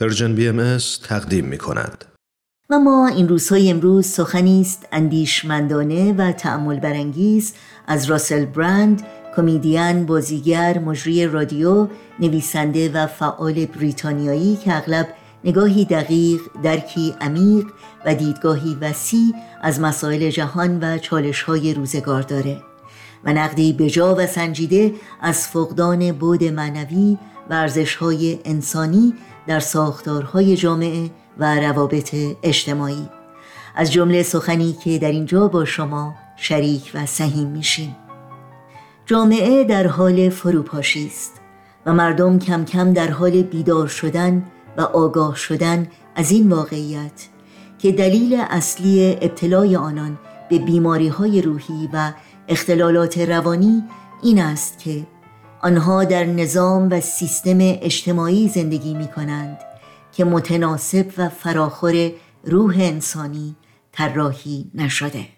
Persian BM تقدیم می کند. و ما این روزهای امروز سخنی است اندیشمندانه و تأمل برانگیز از راسل برند کمدین، بازیگر، مجری رادیو، نویسنده و فعال بریتانیایی که اغلب نگاهی دقیق، درکی عمیق و دیدگاهی وسیع از مسائل جهان و چالش‌های روزگار داره و نقدی بجا و سنجیده از فقدان بود معنوی و های انسانی در ساختارهای جامعه و روابط اجتماعی. از جمله سخنی که در اینجا با شما شریک و سهیم میشیم. جامعه در حال فروپاشی است و مردم کم کم در حال بیدار شدن و آگاه شدن از این واقعیت که دلیل اصلی ابتلای آنان به بیماری های روحی و اختلالات روانی این است که آنها در نظام و سیستم اجتماعی زندگی می کنند که متناسب و فراخور روح انسانی طراحی نشده.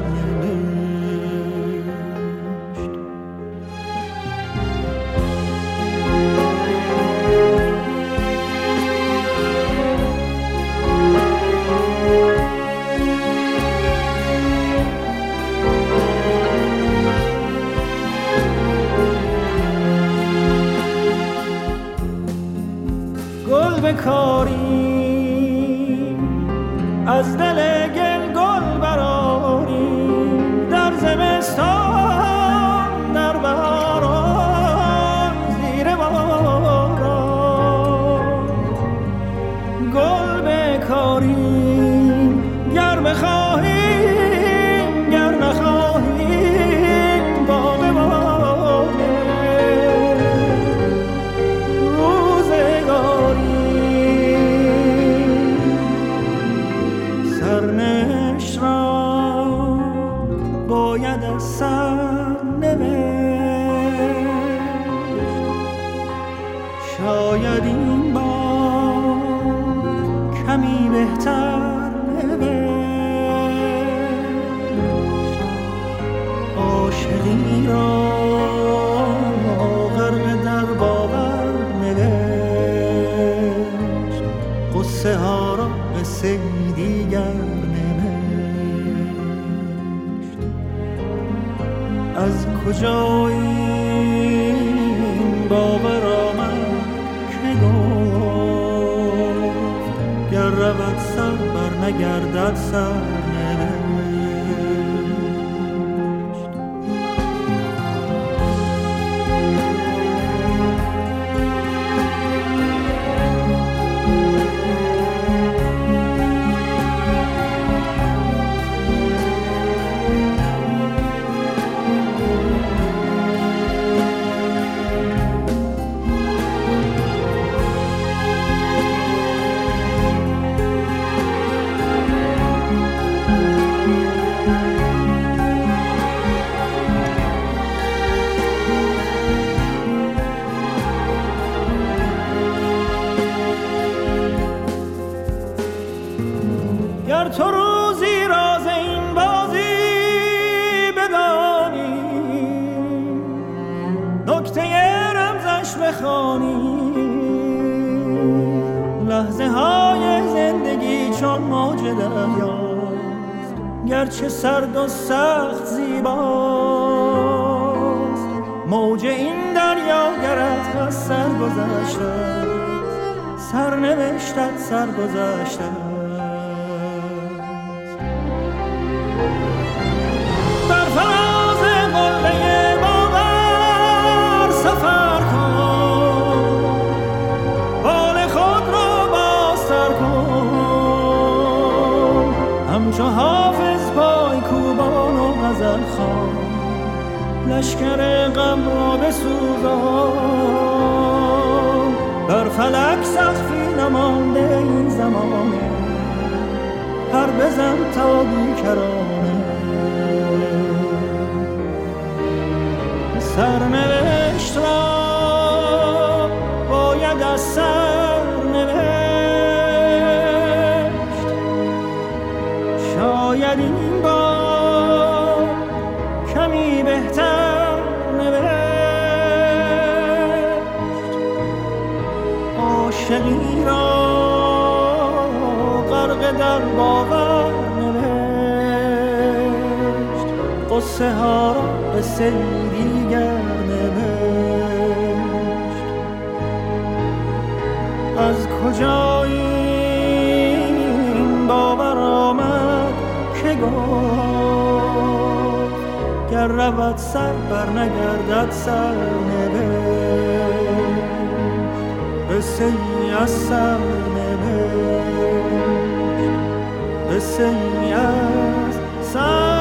بکاری از دل گل گل براری در زمستان در بهاران زیر باران. گل بکاری گر بخواهیم شاید این بار کمی بهتر نوشت. عاشقی را غرق در باور نوشت. قصه ها را قصه دیگر نوشت. از کجا نگردد سر اگر تو روزی راز این بازی بدانی نکته رمزش بخوانی. لحظه های زندگی چون موج دریاست گرچه سرد و سخت زیباست. موج این دریا گرد و سر گذشته سرنوشتت سر گذشته لشکر غم را بسوزان. بر فلک سخفی نمانده این زمانه. هر بزن تا بیکرانه. سرنوشت را باید از سر در باور نوشت. قصه ها را به دیگر نوشت. از کجا این باور آمد که گفت گر رود سر بر نگردد سر نوشت. قصه از سر نوشت. قصه ای از سر